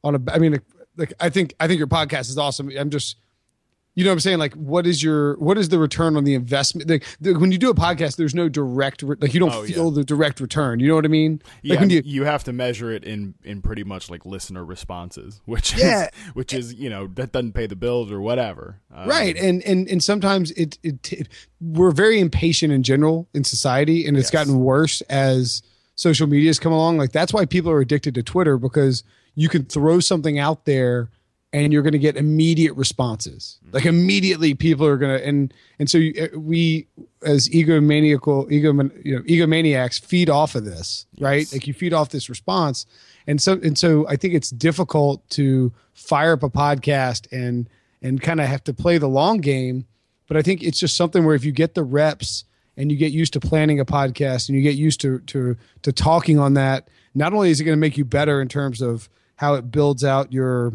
on a I mean like, like I think I think your podcast is awesome. I'm just you know what I'm saying? Like, what is your what is the return on the investment? Like, the, when you do a podcast, there's no direct re- like you don't Oh, feel yeah. the direct return. You know what I mean? Yeah, Like when you you have to measure it in in pretty much like listener responses, which Yeah. is which is you know that doesn't pay the bills or whatever. Um, right and and and sometimes it, it it we're very impatient in general in society and it's Yes. gotten worse as social media has come along like that's why people are addicted to twitter because you can throw something out there and you're going to get immediate responses Mm-hmm. like immediately people are going to and and so you, uh, we as egomaniacal ego you know egomaniacs feed off of this right Yes. like you feed off this response and so and so i think it's difficult to fire up a podcast and and kind of have to play the long game but i think it's just something where if you get the reps and you get used to planning a podcast and you get used to to to talking on that not only is it going to make you better in terms of how it builds out your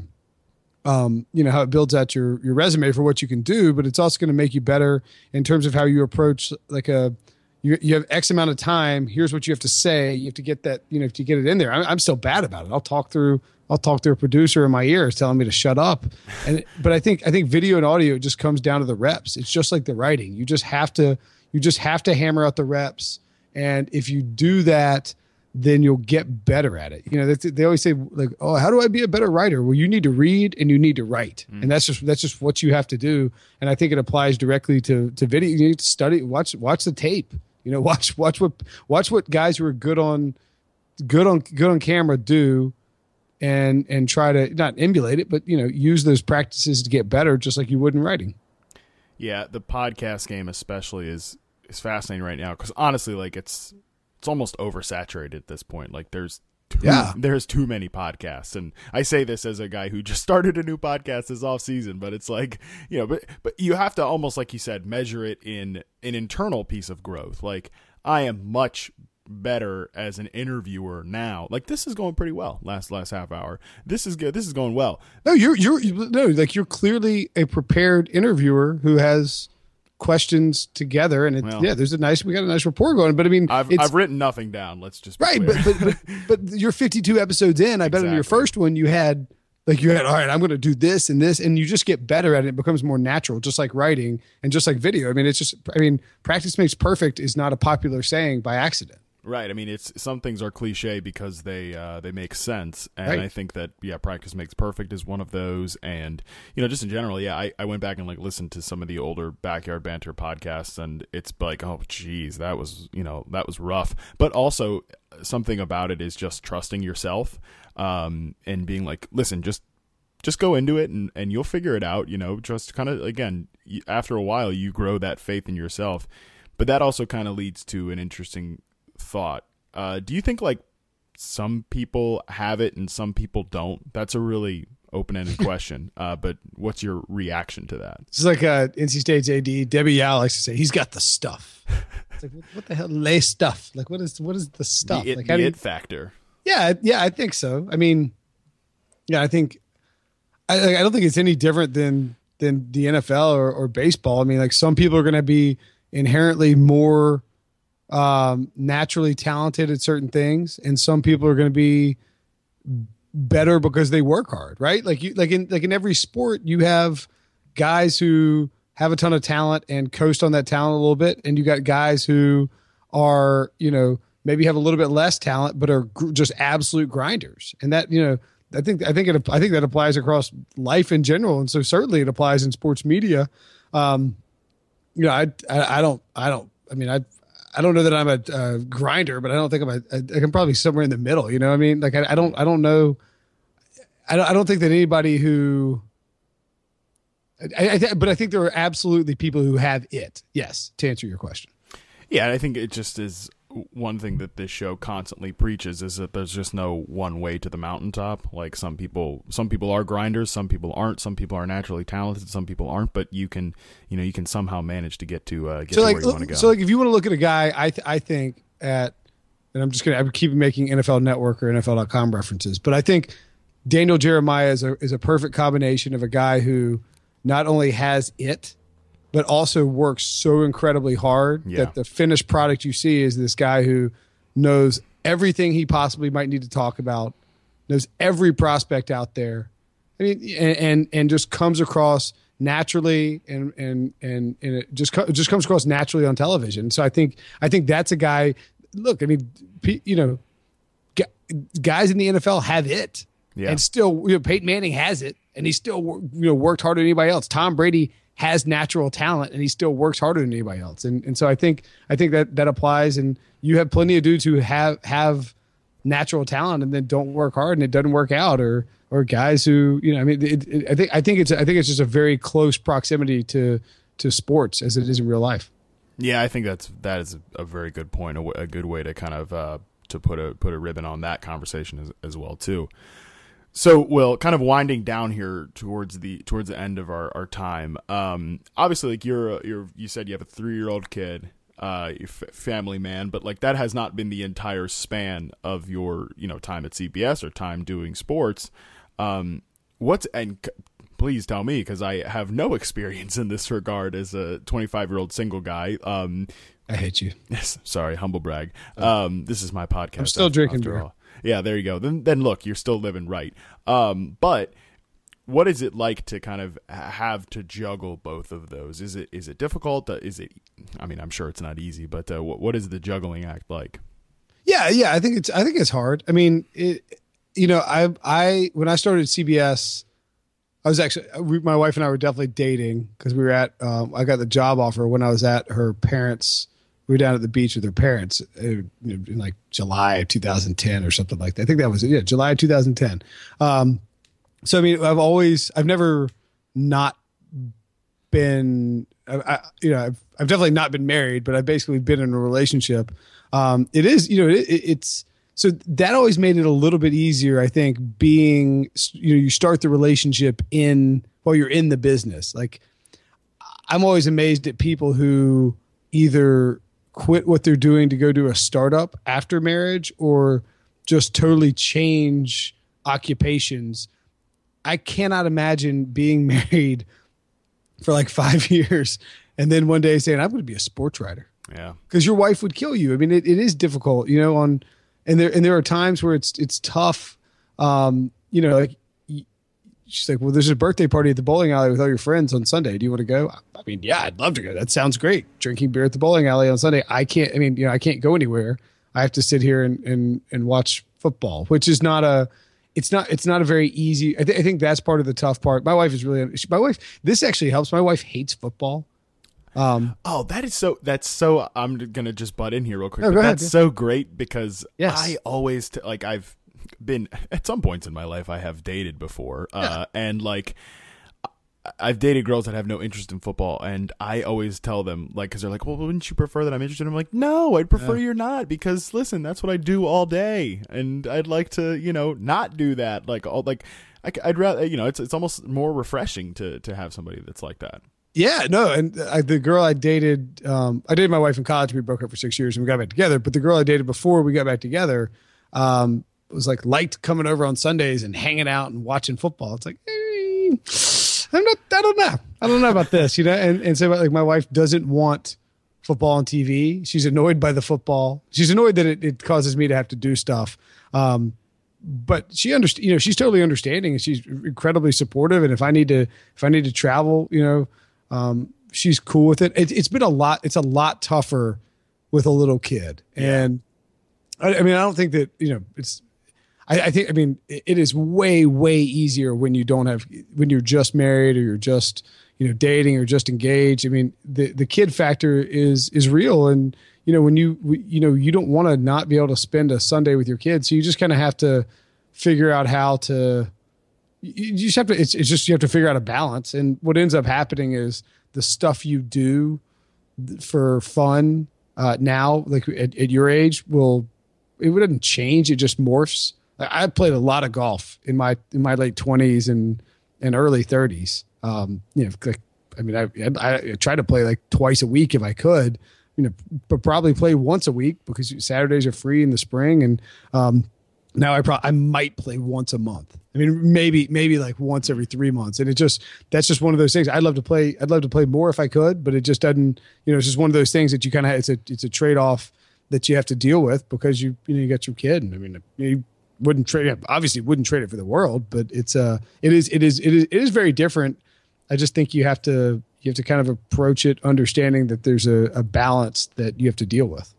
um, you know how it builds out your your resume for what you can do, but it's also going to make you better in terms of how you approach like a you, you have X amount of time. Here's what you have to say. You have to get that you know to get it in there. I'm, I'm still bad about it. I'll talk through I'll talk through a producer in my ears telling me to shut up. And but I think I think video and audio just comes down to the reps. It's just like the writing. You just have to you just have to hammer out the reps. And if you do that, then you'll get better at it. You know, that's, they always say like, "Oh, how do I be a better writer?" Well, you need to read and you need to write, mm. and that's just that's just what you have to do. And I think it applies directly to to video. You need to study, watch watch the tape. You know, watch watch what watch what guys who are good on good on good on camera do, and and try to not emulate it, but you know, use those practices to get better, just like you would in writing. Yeah, the podcast game especially is is fascinating right now because honestly, like it's it's almost oversaturated at this point. Like there's too, Yeah. there's too many podcasts, and I say this as a guy who just started a new podcast this off season. But it's like you know, but but you have to almost like you said measure it in an internal piece of growth. Like I am much better as an interviewer now. Like this is going pretty well. Last last half hour, this is good. This is going well. No, you're you're no like you're clearly a prepared interviewer who has questions together, and it, Well- yeah, there's a nice we got a nice rapport going. But I mean, I've it's I've written nothing down. Let's just right, but, but but but you're 52 episodes in. I bet on your first one you had like you had all right. I'm going to do this and this, and you just get better at it. It becomes more natural, just like writing and just like video. I mean, it's just I mean, practice makes perfect is not a popular saying by accident. Right. I mean, it's some things are cliche because they uh, they make sense, and Right. I think that yeah, practice makes perfect is one of those, and you know, just in general, yeah, I, I went back and like listened to some of the older backyard banter podcasts, and it's like, oh, geez, that was you know that was rough, but also something about it is just trusting yourself, um, and being like, listen, just just go into it and, and you'll figure it out you know just kind of again after a while you grow that faith in yourself but that also kind of leads to an interesting thought uh, do you think like some people have it and some people don't that's a really open-ended question uh, but what's your reaction to that It's like uh, NC State's AD Debbie Yow likes to say he's got the stuff. It's like what, the hell lay stuff? Like what is what is the stuff? the it, like the do you, it factor Yeah, yeah, I think so. I mean, yeah, I think I, I don't think it's any different than than the NFL or, or baseball. I mean, like some people are going to be inherently more um, naturally talented at certain things, and some people are going to be better because they work hard, right? Like you, like in like in every sport, you have guys who have a ton of talent and coast on that talent a little bit, and you got guys who are you know maybe have a little bit less talent but are gr- just absolute grinders, and that you know. I think I think it I think that applies across life in general, and so certainly it applies in sports media. Um, you know, I, I I don't I don't I mean I I don't know that I'm a, uh grinder, but I don't think I'm a I, I'm probably somewhere in the middle. You know, I mean, like I, I don't I don't know. I don't I don't think that anybody who. I, I th- but I think there are absolutely people who have it. Yes, to answer your question. Yeah, I think it just is one thing that this show constantly preaches is that there's just no one way to the mountaintop. Like some people, some people are grinders, some people aren't, some people are naturally talented, some people aren't. But you can, you know, you can somehow manage to get to uh, get so to like where you want to go. so like if you want to look at a guy, I th- I think at and I'm just gonna I keep making NFL Network or NFL.com references, but I think Daniel Jeremiah is a is a perfect combination of a guy who not only has it, but also works so incredibly hard Yeah. that the finished product you see is this guy who knows everything he possibly might need to talk about, knows every prospect out there. I mean, and and, and just comes across naturally and and and and it just co- just comes across naturally on television. So I think I think that's a guy. Look, I mean, you know, guys in the NFL have it, yeah. and still, you know, Peyton Manning has it, and he still you know worked harder than anybody else. Tom Brady has natural talent, and he still works harder than anybody else. And and so I think I think that that applies. And you have plenty of dudes who have have natural talent and then don't work hard and it doesn't work out or or guys who you know I mean it, it, I think I think it's I think it's just a very close proximity to to sports as it is in real life. Yeah, I think that's that is a very good point, a, a good way to kind of uh, to put a put a ribbon on that conversation as, as well too. So, Will, kind of winding down here towards the towards the end of our, our time. Um, obviously, like you're you're you said you have a three year old kid, uh, f- family man, but like that has not been the entire span of your you know time at CBS or time doing sports. Um, what's and c- please tell me because I have no experience in this regard as a 25 year old single guy. Um, I hate you. Yes, sorry, humble brag. Oh. Um, this is my podcast. I'm still after, drinking after beer. All. Yeah, there you go. Then then look, you're still living right. Um, but what is it like to kind of have to juggle both of those? Is it is it difficult? Uh, is it? I mean, I'm sure it's not easy, but uh, what what is the juggling act like? Yeah, yeah, I think it's I think it's hard. I mean, it, you know, I I when I started CBS, I was actually my wife and I were definitely dating because we were at. Um, I got the job offer when I was at her parents' we were down at the beach with her parents uh, in like July of 2010 or something like that. I think that was. Yeah, July of 2010. Um, so I mean, I've always, I've never not been, I, I, you know, I've, I've definitely not been married, but I've basically been in a relationship. Um, it is, you know, it, it's so that always made it a little bit easier. I think being, you know, you start the relationship in while you're in the business. Like, I'm always amazed at people who either quit what they're doing to go do a startup after marriage or just totally change occupations. I cannot imagine being married for like five years and then one day saying, I'm going to be a sports writer. Yeah. Because your wife would kill you. I mean, it, it is difficult, you know, on, and there, and there are times where it's, it's tough. Um, you know, like she's like, well, there's a birthday party at the bowling alley with all your friends on Sunday. Do you want to go? I mean, yeah, I'd love to go. That sounds great. Drinking beer at the bowling alley on Sunday. I can't, I mean, you know, I can't go anywhere. I have to sit here and, and, and watch football, which is not a, it's not, it's not a very easy, I, th- I think that's part of the tough part. My wife is really, my wife, this actually helps. My wife hates football. Um, oh, that is so. That's so. I'm gonna just butt in here real quick. No, ahead, that's yeah. so great because yes. I always t- like I've been at some points in my life I have dated before, uh, and like I've dated girls that have no interest in football, and I always tell them like because they're like, well, wouldn't you prefer that I'm interested? I'm like, no, I'd prefer yeah. you're not because listen, that's what I do all day, and I'd like to you know not do that like all like I, would rather you know it's it's almost more refreshing to to have somebody that's like that. Yeah, no, and I, the girl I dated, um, I dated my wife in college. We broke up for six years and we got back together. But the girl I dated before we got back together, um, was like liked coming over on Sundays and hanging out and watching football. It's like, hey, I'm not, I don't know. I don't know about this, you know? And, and so like my wife doesn't want football on TV. She's annoyed by the football. She's annoyed that it, it causes me to have to do stuff. Um, but she understands, you know, she's totally understanding and she's incredibly supportive. And if I need to, if I need to travel, you know, um, she's cool with it. it. It's been a lot, it's a lot tougher with a little kid. Yeah. And I, I mean, I don't think that, you know, it's, I, I, think I mean it is way way easier when you don't have when you're just married or you're just you know dating or just engaged. I mean the the kid factor is is real, and you know when you you know you don't want to not be able to spend a Sunday with your kids, so you just kind of have to figure out how to. You just have to. It's, it's just you have to figure out a balance, and what ends up happening is the stuff you do for fun uh, now, like at, at your age, will it wouldn't change. It just morphs I played a lot of golf in my in my late twenties and and early thirties. Um, you know, I mean, I, I, I try to play like twice a week if I could. You know, but probably play once a week because Saturdays are free in the spring, and um, now I probably I might play once a month. I mean, maybe maybe like once every three months, and it just that's just one of those things. I'd love to play. I'd love to play more if I could, but it just doesn't. You know, it's just one of those things that you kind of it's a it's a trade off that you have to deal with because you you know you got your kid. And I mean, you wouldn't trade it. Obviously, wouldn't trade it for the world, but it's uh, it is it is it is it is very different. I just think you have to you have to kind of approach it understanding that there's a, a balance that you have to deal with.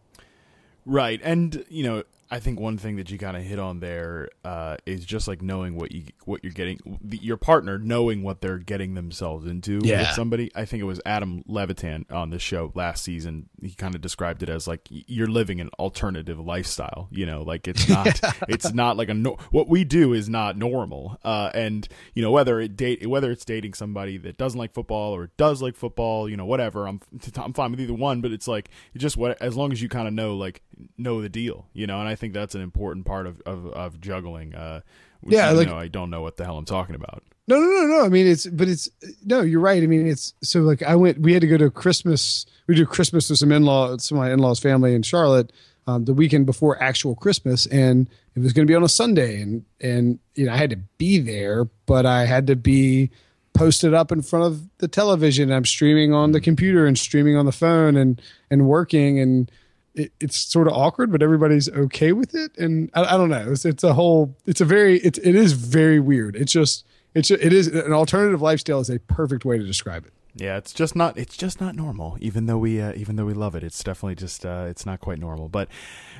Right. And, you know, I think one thing that you kind of hit on there uh, is just like knowing what you what you're getting the, your partner knowing what they're getting themselves into Yeah. with somebody. I think it was Adam Levitan on the show last season. He kind of described it as like you're living an alternative lifestyle. You know, like it's not it's not like a no- what we do is not normal. Uh, and you know whether it date whether it's dating somebody that doesn't like football or does like football, you know, whatever. I'm I'm fine with either one, but it's like just what as long as you kind of know like know the deal, you know. And I think that's an important part of of, of juggling. Uh, which, Yeah, you like- know, I don't know what the hell I'm talking about. No, no, no, no. I mean, it's but it's no. You're right. I mean, it's so like I went. We had to go to Christmas. We do Christmas with some in law, some of my in laws' family in Charlotte, um, the weekend before actual Christmas, and it was going to be on a Sunday, and and you know I had to be there, but I had to be posted up in front of the television. I'm streaming on the computer and streaming on the phone and and working and. It, it's sort of awkward, but everybody's okay with it, and I, I don't know. It's, it's a whole. It's a very. It's it is very weird. It's just it's it is an alternative lifestyle is a perfect way to describe it. Yeah, it's just not it's just not normal. Even though we uh, even though we love it, it's definitely just uh, it's not quite normal. But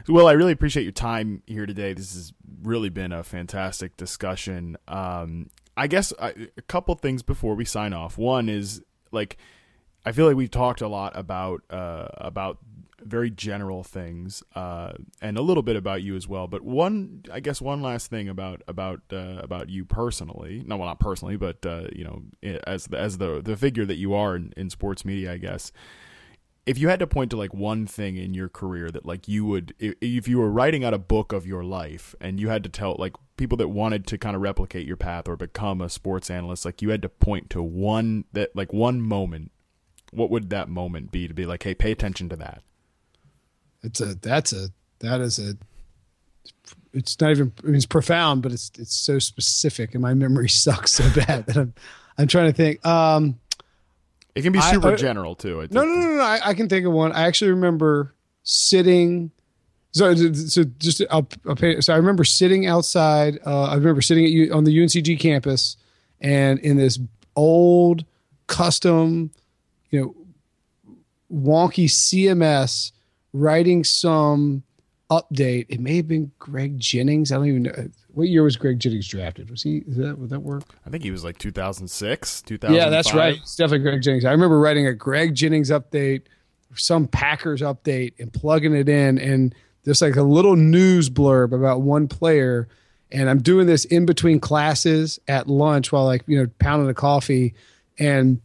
well, I really appreciate your time here today. This has really been a fantastic discussion. Um, I guess I, a couple things before we sign off. One is like I feel like we've talked a lot about uh, about very general things uh, and a little bit about you as well. But one, I guess, one last thing about about uh, about you personally. No, well, not personally, but uh, you know, as the, as the the figure that you are in, in sports media, I guess. If you had to point to like one thing in your career that like you would, if, if you were writing out a book of your life and you had to tell like people that wanted to kind of replicate your path or become a sports analyst, like you had to point to one that like one moment what would that moment be to be like, hey, pay attention to that? It's a that's a that is a it's not even I mean, it's profound, but it's it's so specific, and my memory sucks so bad that I'm I'm trying to think. Um, It can be super I- general too. I no, no, no, no. I, I can think of one. I actually remember sitting. So, so just I'll, I'll pay, so I remember sitting outside. Uh, I remember sitting at U, on the UNCG campus, and in this old custom, you know, wonky CMS, writing some update. It may have been Greg Jennings. I don't even know what year was Greg Jennings drafted. Was he? Is that would that work? I think he was like 2006, 2005. Yeah, that's right. It's definitely Greg Jennings. I remember writing a Greg Jennings update, some Packers update, and plugging it in, and just like a little news blurb about one player. And I'm doing this in between classes at lunch while like you know pounding a coffee. And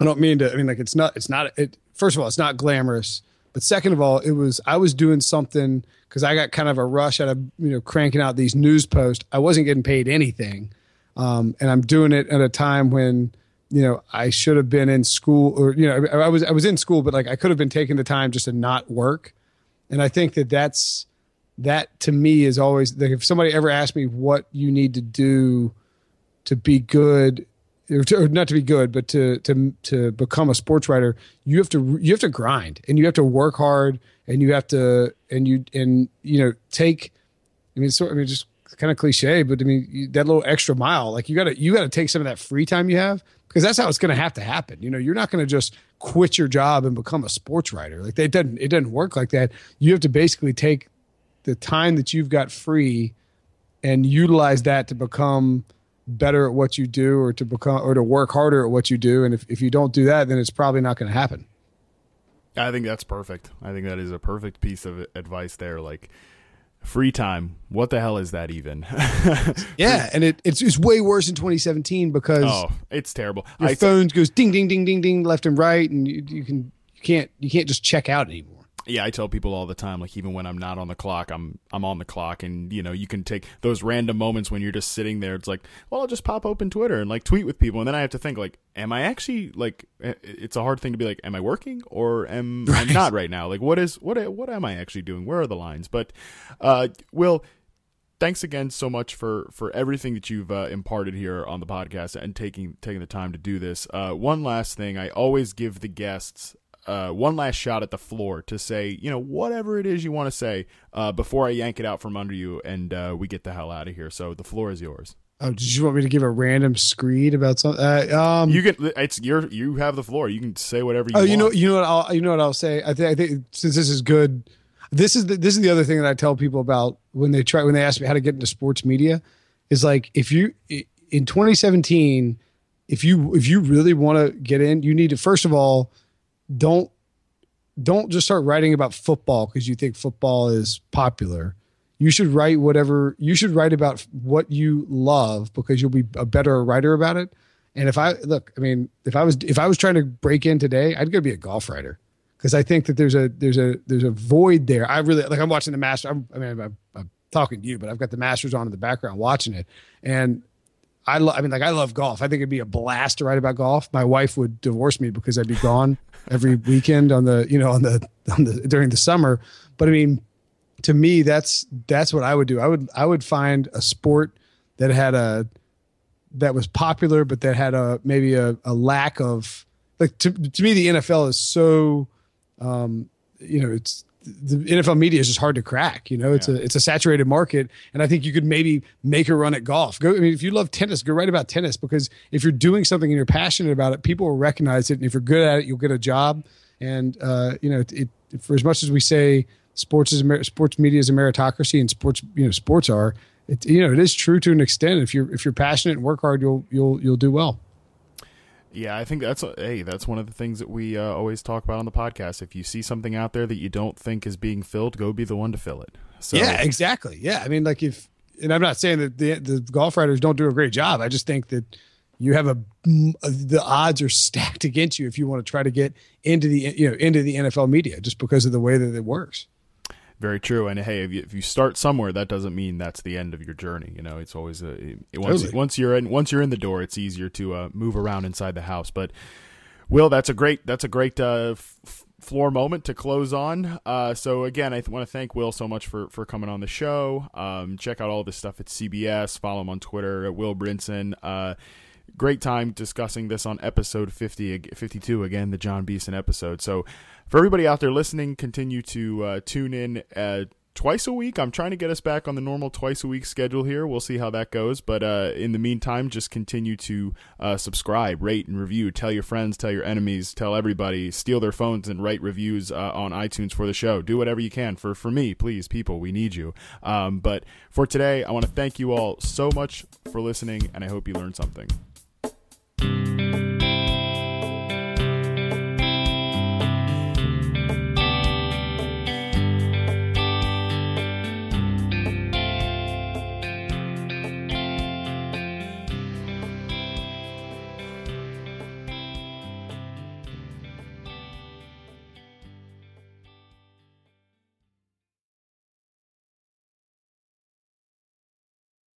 I don't mean to. I mean like it's not. It's not. It first of all, it's not glamorous. But second of all, it was I was doing something because I got kind of a rush out of you know cranking out these news posts. I wasn't getting paid anything um, and I'm doing it at a time when you know I should have been in school, or you know I, I was I was in school, but like I could have been taking the time just to not work. And I think that that's that to me is always like if somebody ever asked me what you need to do to be good. To, not to be good, but to to to become a sports writer, you have to you have to grind and you have to work hard and you have to and you and you know take I mean, I mean, just kind of cliche, but I mean, that little extra mile, like you got to you got to take some of that free time you have because that's how it's to have to happen. You know, you're not to just quit your job and become a sports writer. Like it doesn't it doesn't work like that. You have to basically take the time that you've got free and utilize that to become better at what you do or to become or to work harder at what you do and if, if you don't do that then it's probably not going to happen I think that's perfect. I think that is a perfect piece of advice there. Like free time. What the hell is that even? yeah and it, it's, it's way worse in 2017 because oh, it's terrible. your iPhone goes ding ding ding ding ding left and right and you, you can you can't you can't just check out anymore yeah, I tell people all the time, like even when I'm not on the clock, I'm I'm on the clock, and you know you can take those random moments when you're just sitting there. It's like, well, I'll just pop open Twitter and like tweet with people, and then I have to think like, am I actually like? eh, It's a hard thing to be like, am I working or am I not right now? Like, what is what what am I actually doing? Where are the lines? But, uh, Will, thanks again so much for for everything that you've uh, imparted here on the podcast and taking taking the time to do this. Uh, one last thing, I always give the guests uh, one last shot at the floor to say, you know, whatever it is you want to say uh, before I yank it out from under you and uh, we get the hell out of here. So the floor is yours. Oh, did you want me to give a random screed about something? Uh, um, you can. It's your. You have the floor. You can say whatever. you Oh, want. you know, you know what I'll, you know what I'll say. I think, I think since this is good, this is the, this is the other thing that I tell people about when they try when they ask me how to get into sports media, is like if you in 2017, if you if you really want to get in, you need to first of all, don't don't just start writing about football because you think football is popular. You should write whatever you should write about what you love because you'll be a better writer about it. And if I look, I mean, if I was if I was trying to break in today, I'd go be a golf writer because I think that there's a there's a there's a void there. I really like. I'm watching the Master. I'm, I mean, I'm, I'm talking to you, but I've got the Masters on in the background watching it, and I lo- I mean, like I love golf. I think it'd be a blast to write about golf. My wife would divorce me because I'd be gone every weekend on the you know on the on the during the summer. But I mean, to me, that's that's what I would do. I would I would find a sport that had a that was popular, but that had a maybe a, a lack of like to to me the NFL is so um, you know it's the NFL media is just hard to crack. You know, it's Yeah. a it's a saturated market, and I think you could maybe make a run at golf. Go. I mean, if you love tennis, go write about tennis because if you're doing something and you're passionate about it, people will recognize it, and if you're good at it, you'll get a job. And uh, you know, it, it for as much as we say sports is sports media is a meritocracy, and sports you know sports are. It, you know, it is true to an extent. If you're if you're passionate and work hard, you'll you'll you'll do well. Yeah, I think that's hey, that's one of the things that we uh, always talk about on the podcast. If you see something out there that you don't think is being filled, go be the one to fill it. So yeah, exactly. Yeah, I mean, like if, and I'm not saying that the the golf writers don't do a great job. I just think that you have a the odds are stacked against you if you want to try to get into the you know into the NFL media just because of the way that it works. Very true. And hey, if you, if you start somewhere, that doesn't mean that's the end of your journey. You know, it's always a it, once Totally. once you're in once you're in the door, it's easier to uh, move around inside the house. But Will, that's a great that's a great uh, f- floor moment to close on. Uh, so again, I th- want to thank Will so much for for coming on the show. Um, check out all this stuff at CBS. Follow him on Twitter at Will Brinson. Uh, great time discussing this on episode 50, 52 again, the Jon Beason episode. So for everybody out there listening, continue to uh, tune in. Uh, Twice a week. I'm trying to get us back on the normal twice a week schedule here. We'll see how that goes. But uh, in the meantime, just continue to uh, subscribe, rate, and review. Tell your friends, tell your enemies, tell everybody. Steal their phones and write reviews uh, on iTunes for the show. Do whatever you can for for me, please, people. We need you. Um, but for today, I want to thank you all so much for listening, and I hope you learned something.